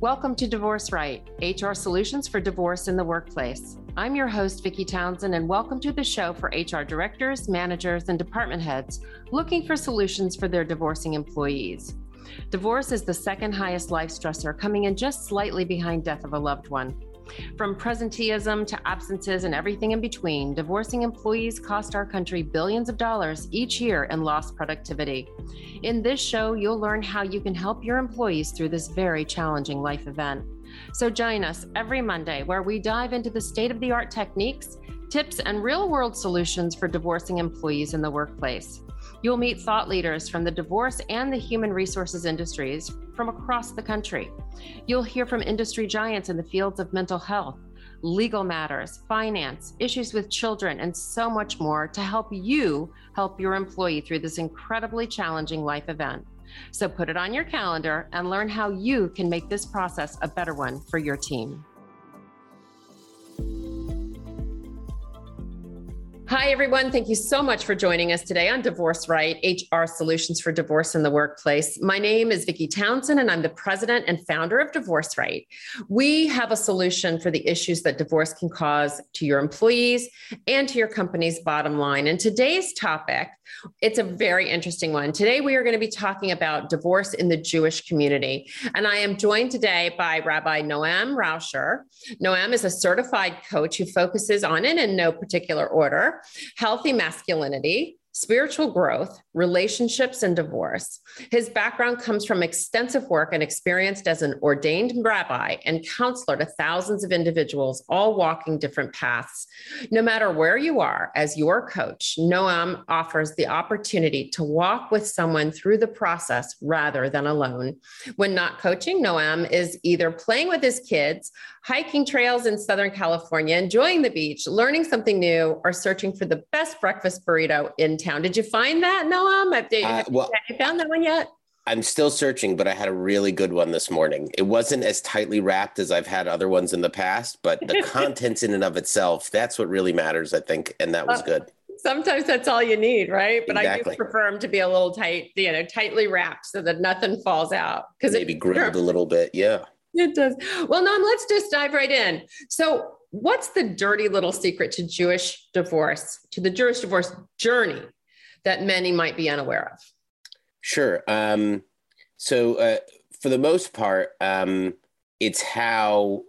Welcome to Divorce Right, HR solutions for divorce in the workplace. I'm your host, Vicky Townsend, and welcome to the show for HR directors, managers, and department heads looking for solutions for their divorcing employees. Divorce is the second highest life stressor, coming in just slightly behind death of a loved one. From presenteeism to absences and everything in between, divorcing employees cost our country billions of dollars each year in lost productivity. In this show, you'll learn how you can help your employees through this very challenging life event. So join us every Monday where we dive into the state of the art techniques, tips, and real world solutions for divorcing employees in the workplace. You'll meet thought leaders from the divorce and the human resources industries from across the country. You'll hear from industry giants in the fields of mental health, legal matters, finance, issues with children, and so much more to help you help your employee through this incredibly challenging life event. So put it on your calendar and learn how you can make this process a better one for your team. Hi, everyone. Thank you so much for joining us today on Divorce Right, HR Solutions for Divorce in the Workplace. My name is Vicky Townsend, and I'm the president and founder of Divorce Right. We have a solution for the issues that divorce can cause to your employees and to your company's bottom line. And today's topic it's a very interesting one. Today, we are going to be talking about divorce in the Jewish community. And I am joined today by Rabbi Noam Raucher. Noam is a certified coach who focuses on, and in no particular order, healthy masculinity, spiritual growth, relationships, and divorce. His background comes from extensive work and experience as an ordained rabbi and counselor to thousands of individuals, all walking different paths. No matter where you are, as your coach, Noam offers the opportunity to walk with someone through the process rather than alone. When not coaching, Noam is either playing with his kids, hiking trails in Southern California, enjoying the beach, learning something new, or searching for the best breakfast burrito in town. Did you find that, Noam? Have, you, uh, well, have you found that one yet? I'm still searching, but I had a really good one this morning. It wasn't as tightly wrapped as I've had other ones in the past, but the contents in and of itself, that's what really matters, I think. And that was good. Sometimes that's all you need, right? But exactly. I do prefer them to be a little tight, you know, tightly wrapped so that nothing falls out. Because maybe it, grilled a little bit. Yeah. It does. Well, Noam, let's just dive right in. So, what's the dirty little secret to Jewish divorce, to the Jewish divorce journey that many might be unaware of? Sure. Um, so, uh, for the most part, um, it's how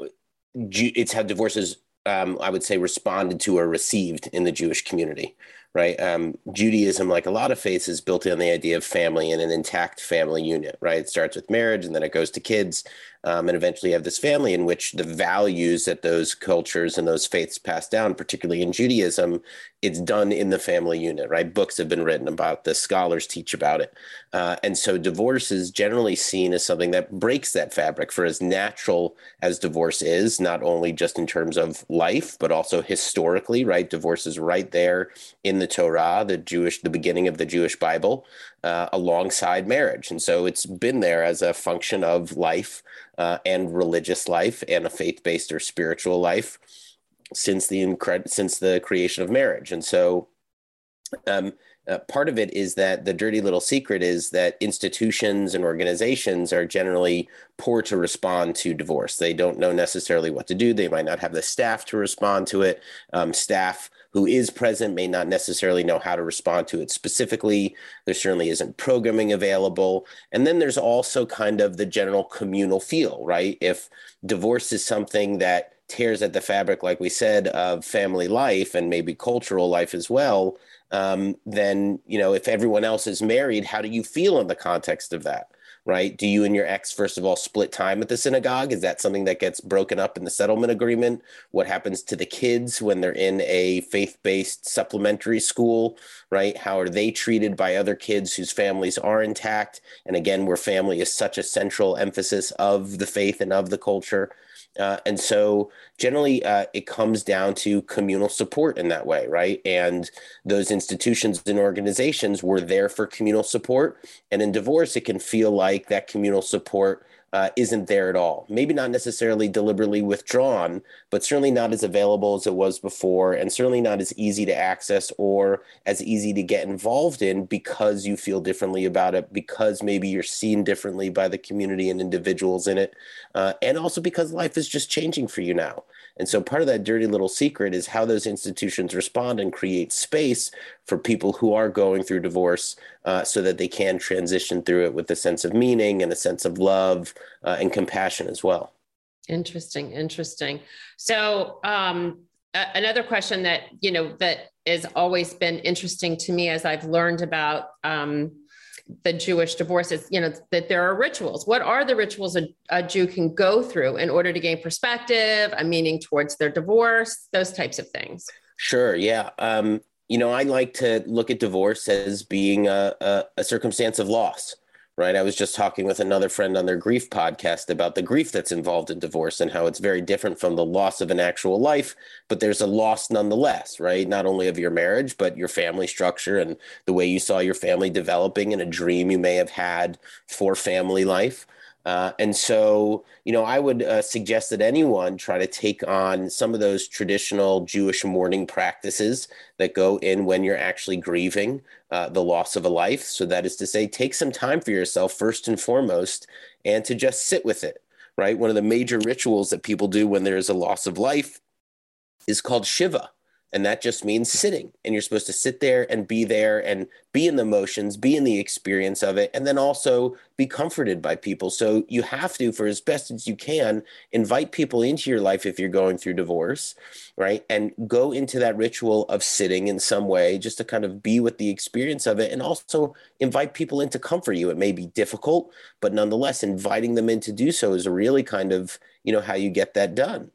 it's how divorces, um, I would say, responded to or received in the Jewish community right? Um, Judaism, like a lot of faiths, is built on the idea of family and an intact family unit, right? It starts with marriage and then it goes to kids. Um, and eventually you have this family in which the values that those cultures and those faiths pass down, particularly in Judaism, it's done in the family unit, right? Books have been written about this, scholars teach about it. Uh, and so divorce is generally seen as something that breaks that fabric for as natural as divorce is, not only just in terms of life, but also historically, right? Divorce is right there in the Torah, the Jewish, the beginning of the Jewish Bible, uh, alongside marriage. And so it's been there as a function of life uh, and religious life and a faith based or spiritual life since the incred- since the creation of marriage. And so um, uh, part of it is that the dirty little secret is that institutions and organizations are generally poor to respond to divorce. They don't know necessarily what to do. They might not have the staff to respond to it. Um, staff who is present may not necessarily know how to respond to it specifically. There certainly isn't programming available. And then there's also kind of the general communal feel, right? If divorce is something that tears at the fabric, like we said, of family life and maybe cultural life as well, um, then you know if everyone else is married, how do you feel in the context of that? Right? Do you and your ex, first of all, split time at the synagogue? Is that something that gets broken up in the settlement agreement? What happens to the kids when they're in a faith based supplementary school? Right? How are they treated by other kids whose families are intact? And again, where family is such a central emphasis of the faith and of the culture. Uh, and so generally uh, it comes down to communal support in that way, right? And those institutions and organizations were there for communal support. And in divorce, it can feel like that communal support uh, isn't there at all. Maybe not necessarily deliberately withdrawn, but certainly not as available as it was before, and certainly not as easy to access or as easy to get involved in because you feel differently about it, because maybe you're seen differently by the community and individuals in it, uh, and also because life is just changing for you now. And so part of that dirty little secret is how those institutions respond and create space for people who are going through divorce uh, so that they can transition through it with a sense of meaning and a sense of love uh, and compassion as well. Interesting, interesting. So, um, another question that you know that has always been interesting to me as I've learned about um, the Jewish divorce is, you know, that there are rituals. What are the rituals a, a, Jew can go through in order to gain perspective, a meaning towards their divorce, those types of things? Sure. Yeah. Um, you know, I like to look at divorce as being a, a, a circumstance of loss right? I was just talking with another friend on their grief podcast about the grief that's involved in divorce and how it's very different from the loss of an actual life, but there's a loss nonetheless, right? Not only of your marriage, but your family structure and the way you saw your family developing and a dream you may have had for family life. Uh, and so, you know, I would uh, suggest that anyone try to take on some of those traditional Jewish mourning practices that go in when you're actually grieving uh, the loss of a life. So, that is to say, take some time for yourself first and foremost and to just sit with it, right? One of the major rituals that people do when there's a loss of life is called Shiva and that just means sitting. And you're supposed to sit there and be there and be in the emotions, be in the experience of it, and then also be comforted by people. So you have to, for as best as you can, invite people into your life if you're going through divorce, right? And go into that ritual of sitting in some way just to kind of be with the experience of it and also invite people in to comfort you. It may be difficult, but nonetheless, inviting them in to do so is really kind of, you know, how you get that done.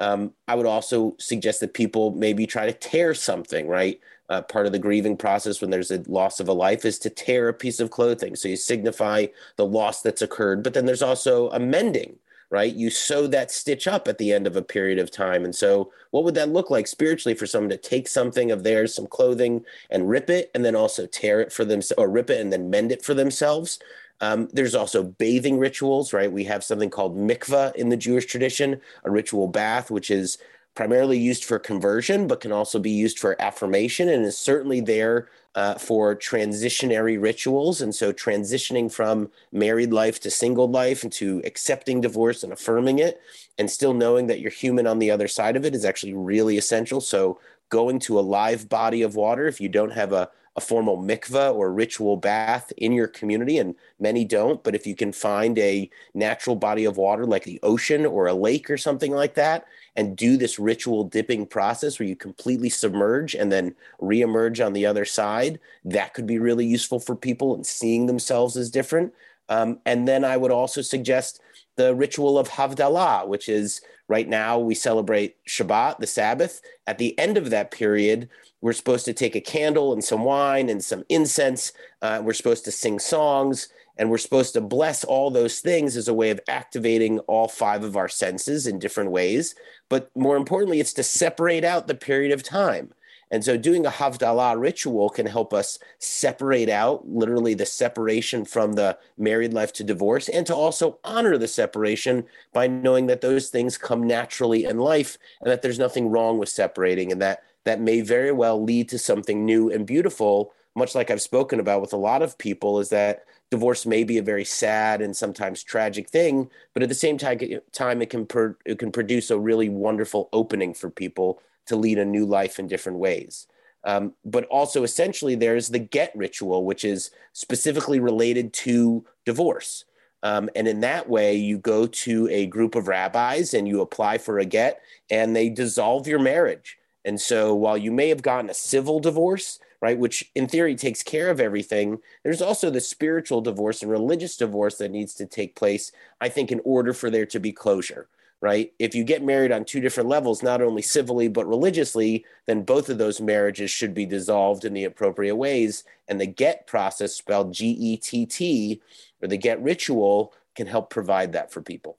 Um, I would also suggest that people maybe try to tear something, right? Uh, part of the grieving process when there's a loss of a life is to tear a piece of clothing. So you signify the loss that's occurred, but then there's also a mending, right? You sew that stitch up at the end of a period of time. And so, what would that look like spiritually for someone to take something of theirs, some clothing, and rip it, and then also tear it for themselves, or rip it and then mend it for themselves? Um, there's also bathing rituals, right? We have something called mikvah in the Jewish tradition, a ritual bath, which is primarily used for conversion, but can also be used for affirmation and is certainly there uh, for transitionary rituals. And so, transitioning from married life to single life and to accepting divorce and affirming it, and still knowing that you're human on the other side of it is actually really essential. So, going to a live body of water, if you don't have a a formal mikvah or ritual bath in your community, and many don't. But if you can find a natural body of water like the ocean or a lake or something like that, and do this ritual dipping process where you completely submerge and then reemerge on the other side, that could be really useful for people and seeing themselves as different. Um, and then I would also suggest the ritual of Havdalah, which is right now we celebrate Shabbat, the Sabbath. At the end of that period, we're supposed to take a candle and some wine and some incense. Uh, we're supposed to sing songs and we're supposed to bless all those things as a way of activating all five of our senses in different ways. But more importantly, it's to separate out the period of time. And so doing a Havdalah ritual can help us separate out literally the separation from the married life to divorce and to also honor the separation by knowing that those things come naturally in life and that there's nothing wrong with separating and that that may very well lead to something new and beautiful much like I've spoken about with a lot of people, is that divorce may be a very sad and sometimes tragic thing, but at the same time, time it can per, it can produce a really wonderful opening for people to lead a new life in different ways. Um, but also, essentially, there's the get ritual, which is specifically related to divorce. Um, and in that way, you go to a group of rabbis and you apply for a get, and they dissolve your marriage. And so while you may have gotten a civil divorce, right, which in theory takes care of everything, there's also the spiritual divorce and religious divorce that needs to take place, I think, in order for there to be closure, right? If you get married on two different levels, not only civilly but religiously, then both of those marriages should be dissolved in the appropriate ways. And the get process, spelled G E T T, or the get ritual, can help provide that for people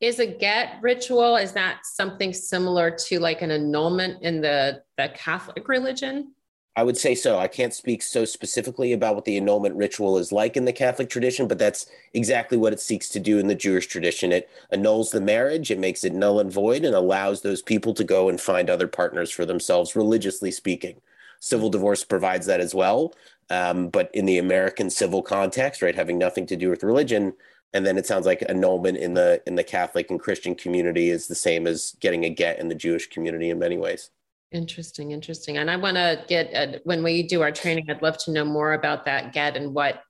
is a get ritual is that something similar to like an annulment in the the catholic religion I would say so. I can't speak so specifically about what the annulment ritual is like in the Catholic tradition, but that's exactly what it seeks to do in the Jewish tradition. It annuls the marriage, it makes it null and void, and allows those people to go and find other partners for themselves, religiously speaking. Civil divorce provides that as well. Um, but in the American civil context, right, having nothing to do with religion, and then it sounds like annulment in the in the Catholic and Christian community is the same as getting a get in the Jewish community in many ways. Interesting, interesting. And I want to get uh, when we do our training, I'd love to know more about that get and what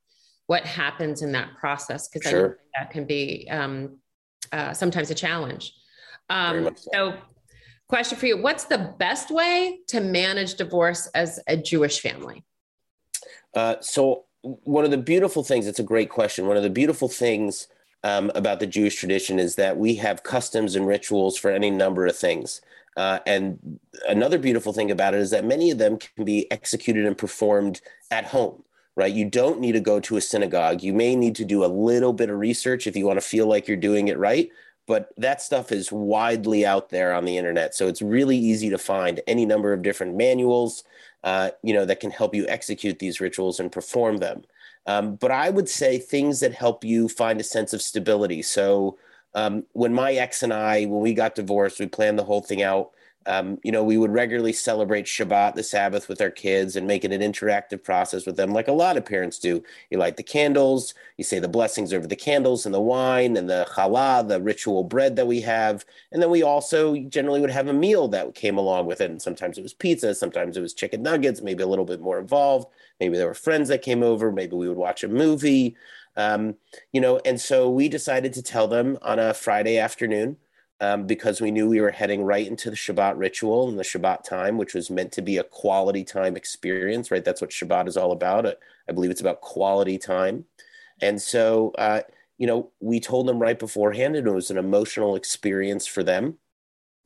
what happens in that process because sure. that can be um, uh, sometimes a challenge. Um, so. so, question for you: What's the best way to manage divorce as a Jewish family? Uh, so, one of the beautiful things. It's a great question. One of the beautiful things um, about the Jewish tradition is that we have customs and rituals for any number of things. Uh, and another beautiful thing about it is that many of them can be executed and performed at home, right? You don't need to go to a synagogue. You may need to do a little bit of research if you want to feel like you're doing it right, but that stuff is widely out there on the internet. So it's really easy to find any number of different manuals, uh, you know, that can help you execute these rituals and perform them. Um, but I would say things that help you find a sense of stability. So um, when my ex and I, when we got divorced, we planned the whole thing out. Um, you know, we would regularly celebrate Shabbat, the Sabbath, with our kids and make it an interactive process with them, like a lot of parents do. You light the candles, you say the blessings over the candles and the wine and the challah, the ritual bread that we have. And then we also generally would have a meal that came along with it. And sometimes it was pizza, sometimes it was chicken nuggets, maybe a little bit more involved. Maybe there were friends that came over, maybe we would watch a movie. Um, you know, and so we decided to tell them on a Friday afternoon um, because we knew we were heading right into the Shabbat ritual and the Shabbat time, which was meant to be a quality time experience, right? That's what Shabbat is all about. I believe it's about quality time. And so, uh, you know, we told them right beforehand, and it was an emotional experience for them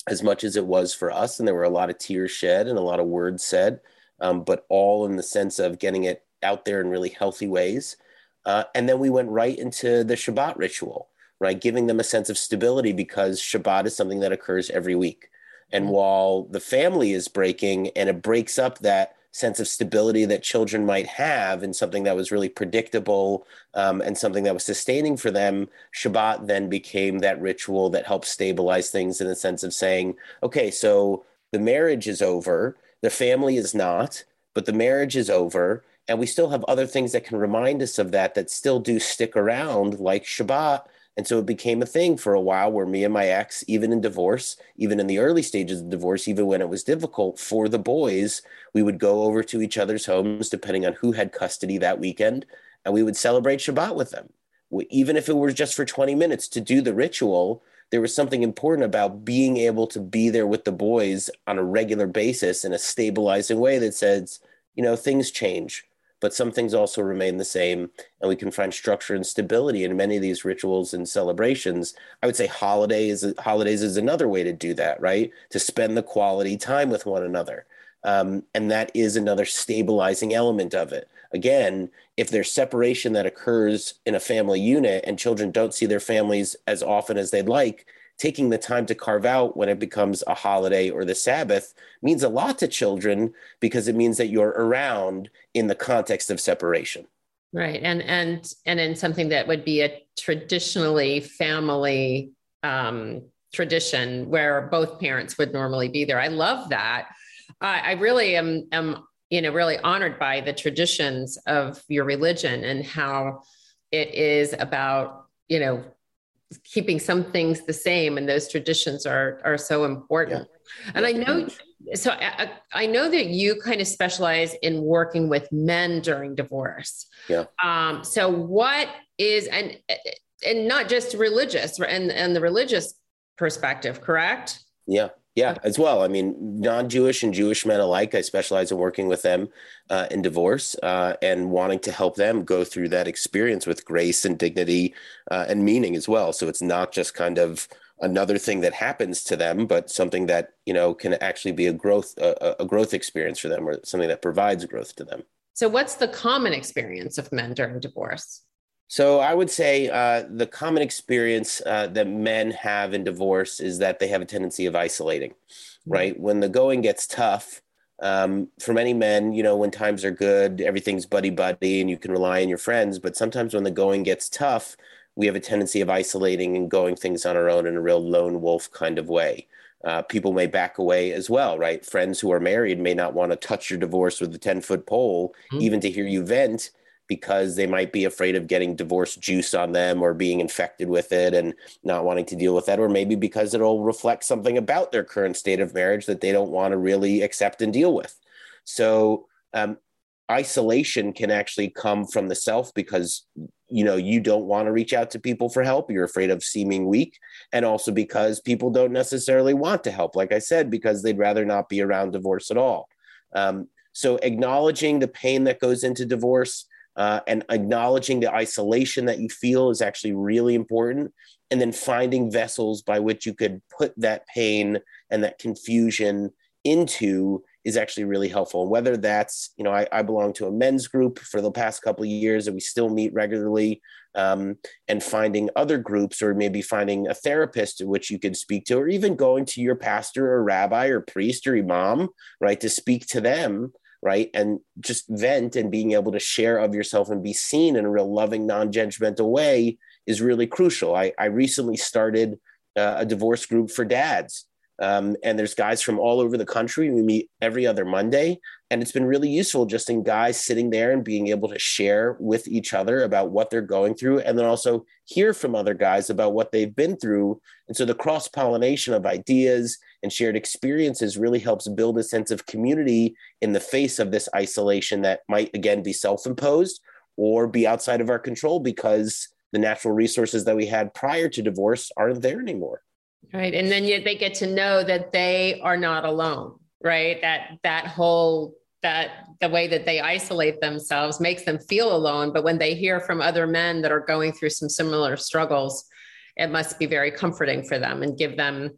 as much as it was for us. And there were a lot of tears shed and a lot of words said, um, but all in the sense of getting it out there in really healthy ways. Uh, and then we went right into the Shabbat ritual, right? Giving them a sense of stability because Shabbat is something that occurs every week. And mm-hmm. while the family is breaking and it breaks up that sense of stability that children might have in something that was really predictable um, and something that was sustaining for them, Shabbat then became that ritual that helps stabilize things in the sense of saying, okay, so the marriage is over, the family is not, but the marriage is over and we still have other things that can remind us of that that still do stick around, like Shabbat. And so it became a thing for a while where me and my ex, even in divorce, even in the early stages of divorce, even when it was difficult for the boys, we would go over to each other's homes, depending on who had custody that weekend, and we would celebrate Shabbat with them. We, even if it was just for 20 minutes to do the ritual, there was something important about being able to be there with the boys on a regular basis in a stabilizing way that says, you know, things change but some things also remain the same and we can find structure and stability in many of these rituals and celebrations. I would say holidays holidays is another way to do that right? To spend the quality time with one another. Um, and that is another stabilizing element of it. Again if there's separation that occurs in a family unit and children don't see their families as often as they'd like taking the time to carve out when it becomes a holiday or the Sabbath means a lot to children because it means that you're around in the context of separation. Right. And and and in something that would be a traditionally family um, tradition where both parents would normally be there. I love that. I, really am am you know really honored by the traditions of your religion and how it is about you know keeping some things the same and those traditions are are so important. Yeah. and i know so I, I, know that you kind of specialize in working with men during divorce. Yeah. Um so what is and and not just religious and and the religious perspective correct? Yeah yeah, as well. I mean, non-Jewish and Jewish men alike. I specialize in working with them uh, in divorce uh, and wanting to help them go through that experience with grace and dignity uh, and meaning as well. So it's not just kind of another thing that happens to them, but something that you know can actually be a growth a, a growth experience for them, or something that provides growth to them. So, what's the common experience of men during divorce? So I would say uh, the common experience uh, that men have in divorce is that they have a tendency of isolating, mm-hmm. right? When the going gets tough, um, for many men, you know, when times are good, everything's buddy buddy and you can rely on your friends. But sometimes when the going gets tough, we have a tendency of isolating and going things on our own in a real lone wolf kind of way. Uh, people may back away as well, right? Friends who are married may not want to touch your divorce with a 10 foot pole, mm-hmm. even to hear you vent, because they might be afraid of getting divorce juice on them or being infected with it and not wanting to deal with that, or maybe because it'll reflect something about their current state of marriage that they don't want to really accept and deal with. So, um, isolation can actually come from the self because you know you don't want to reach out to people for help you're afraid of seeming weak and also because people don't necessarily want to help like i said because they'd rather not be around divorce at all um, so acknowledging the pain that goes into divorce uh, and acknowledging the isolation that you feel is actually really important and then finding vessels by which you could put that pain and that confusion into is actually really helpful. And whether that's, you know, I, I, belong to a men's group for the past couple of years and we still meet regularly um, and finding other groups or maybe finding a therapist to which you could speak to, or even going to your pastor or rabbi or priest or imam, right, to speak to them right? And just vent and being able to share of yourself and be seen in a real loving, non judgmental way is really crucial. I, I recently started uh, a divorce group for dads. Um, and there's guys from all over the country. We meet every other Monday. And it's been really useful just in guys sitting there and being able to share with each other about what they're going through and then also hear from other guys about what they've been through. And so the cross pollination of ideas and shared experiences really helps build a sense of community in the face of this isolation that might again be self imposed or be outside of our control because the natural resources that we had prior to divorce aren't there anymore. Right. And then yet they get to know that they are not alone right that that whole that the way that they isolate themselves makes them feel alone but when they hear from other men that are going through some similar struggles it must be very comforting for them and give them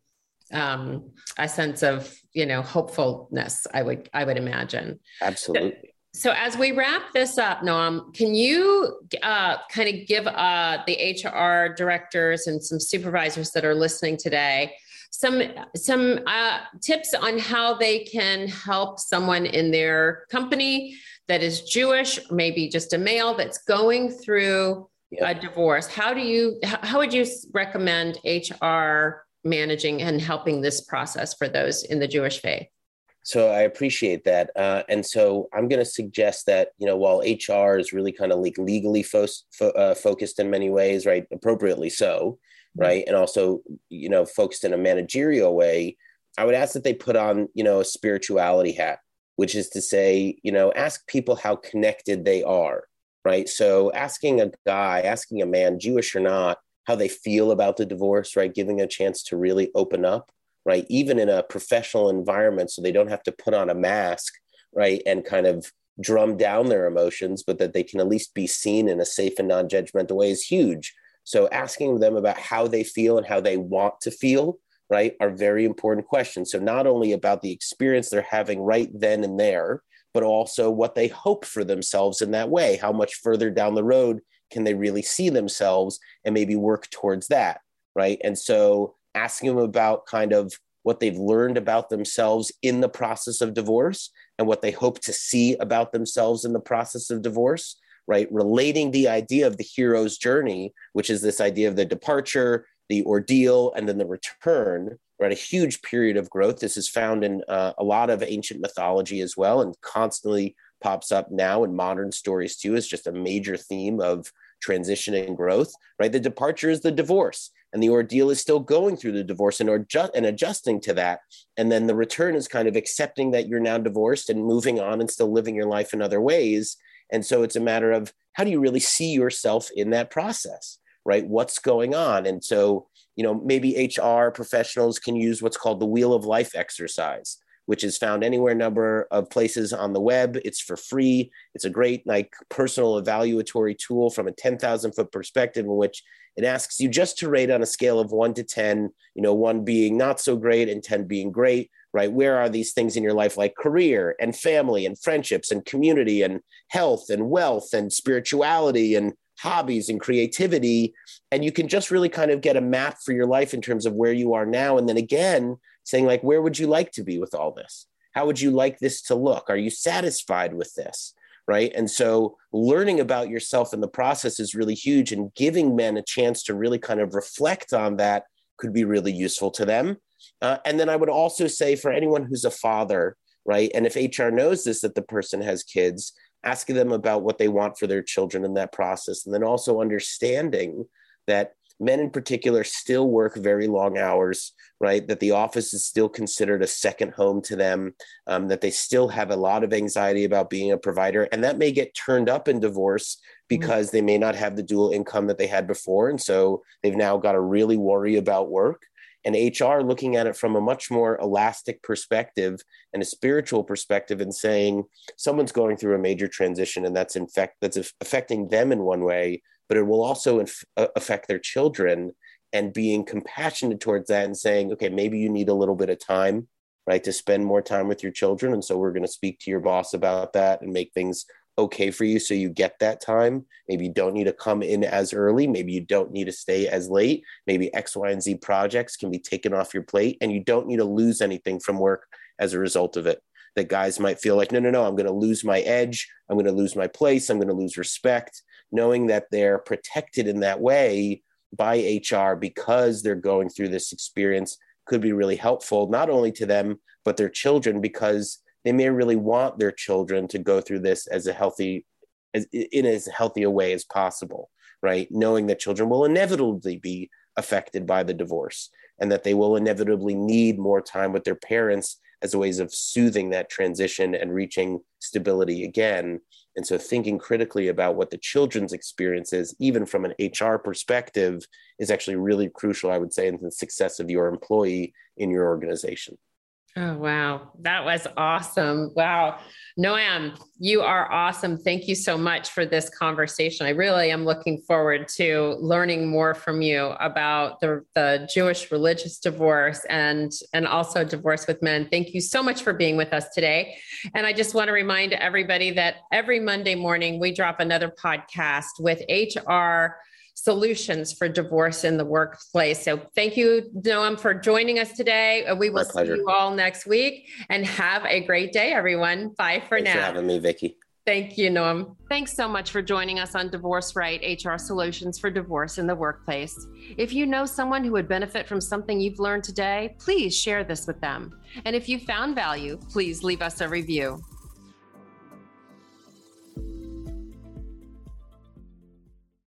um, a sense of you know hopefulness i would i would imagine absolutely so, so as we wrap this up noam can you uh, kind of give uh, the hr directors and some supervisors that are listening today some some uh, tips on how they can help someone in their company that is Jewish, maybe just a male that's going through yep. a divorce. How do you how would you recommend HR managing and helping this process for those in the Jewish faith? So I appreciate that, uh, and so I'm going to suggest that you know while HR is really kind of like legally fo- fo- uh, focused in many ways, right, appropriately so, right and also you know focused in a managerial way i would ask that they put on you know a spirituality hat which is to say you know ask people how connected they are right? So asking a guy asking a man jewish or not how they feel about the divorce right giving a chance to really open up right even in a professional environment so they don't have to put on a mask right and kind of drum down their emotions but that they can at least be seen in a safe and non-judgmental way is huge so asking them about how they feel and how they want to feel, right, are very important questions. So not only about the experience they're having right then and there, but also what they hope for themselves in that way. How much further down the road can they really see themselves and maybe work towards that, right? And so asking them about kind of what they've learned about themselves in the process of divorce and what they hope to see about themselves in the process of divorce right? Relating the idea of the hero's journey, which is this idea of the departure, the ordeal, and then the return, right? A huge period of growth. This is found in uh, a lot of ancient mythology as well, and constantly pops up now in modern stories too, is just a major theme of transition and growth, right? The departure is the divorce and the ordeal is still going through the divorce and, adjust, and adjusting to that. And then the return is kind of accepting that you're now divorced and moving on and still living your life in other ways. And so it's a matter of how do you really see yourself in that process, right? What's going on? And so, you know, maybe HR professionals can use what's called the Wheel of Life exercise, which is found anywhere number of places on the web. It's for free. It's a great like personal evaluatory tool from a 10,000 foot perspective in which it asks you just to rate on a scale of one to 10, you know, one being not so great and 10 being great right? Where are these things in your life like career and family and friendships and community and health and wealth and spirituality and hobbies and creativity? And you can just really kind of get a map for your life in terms of where you are now. And then again, saying, like, where would you like to be with all this? how would you like this to look? Are you satisfied with this? Right. And so learning about yourself in the process is really huge and giving men a chance to really kind of reflect on that could be really useful to them. Uh, and then I would also say for anyone who's a father, right? And if HR knows this, that the person has kids, asking them about what they want for their children in that process. And then also understanding that men in particular still work very long hours, right? That the office is still considered a second home to them, um, that they still have a lot of anxiety about being a provider. And that may get turned up in divorce because mm-hmm. they may not have the dual income that they had before. And so they've now got to really worry about work. And HR looking at it from a much more elastic perspective and a spiritual perspective and saying someone's going through a major transition and that's in fact that's affecting them in one way but it will also inf- uh, affect their children and being compassionate towards that and saying, okay, maybe you need a little bit of time, right, to spend more time with your children. And so we're going to speak to your boss about that and make things okay for you so you get that time. Maybe you don't need to come in as early. Maybe you don't need to stay as late. Maybe X, Y, and Z projects can be taken off your plate and you don't need to lose anything from work as a result of it. That guys might feel like, no, no, no, I'm going to lose my edge. I'm going to lose my place. I'm going to lose respect knowing that they're protected in that way by HR because they're going through this experience could be really helpful, not only to them, but their children, because they may really want their children to go through this as a healthy, as, in as healthy a way as possible, right? Knowing that children will inevitably be affected by the divorce and that they will inevitably need more time with their parents as ways of soothing that transition and reaching stability again. And so, thinking critically about what the children's experience is, even from an HR perspective, is actually really crucial, I would say, in the success of your employee in your organization. Oh, wow. That was awesome. Wow. Noam, you are awesome. Thank you so much for this conversation. I really am looking forward to learning more from you about the, the Jewish religious divorce and, and also divorce with men. Thank you so much for being with us today. And I just want to remind everybody that every Monday morning we drop another podcast with HR solutions for divorce in the workplace. So thank you, Noam, for joining us today. Uh, we will see you all next week and have a great day, everyone. Bye for Thanks now. for having me, Vicky. Thank you, Noam. Thanks so much for joining us on Divorce Right HR Solutions for Divorce in the Workplace. If you know someone who would benefit from something you've learned today, please share this with them. And if you found value, please leave us a review.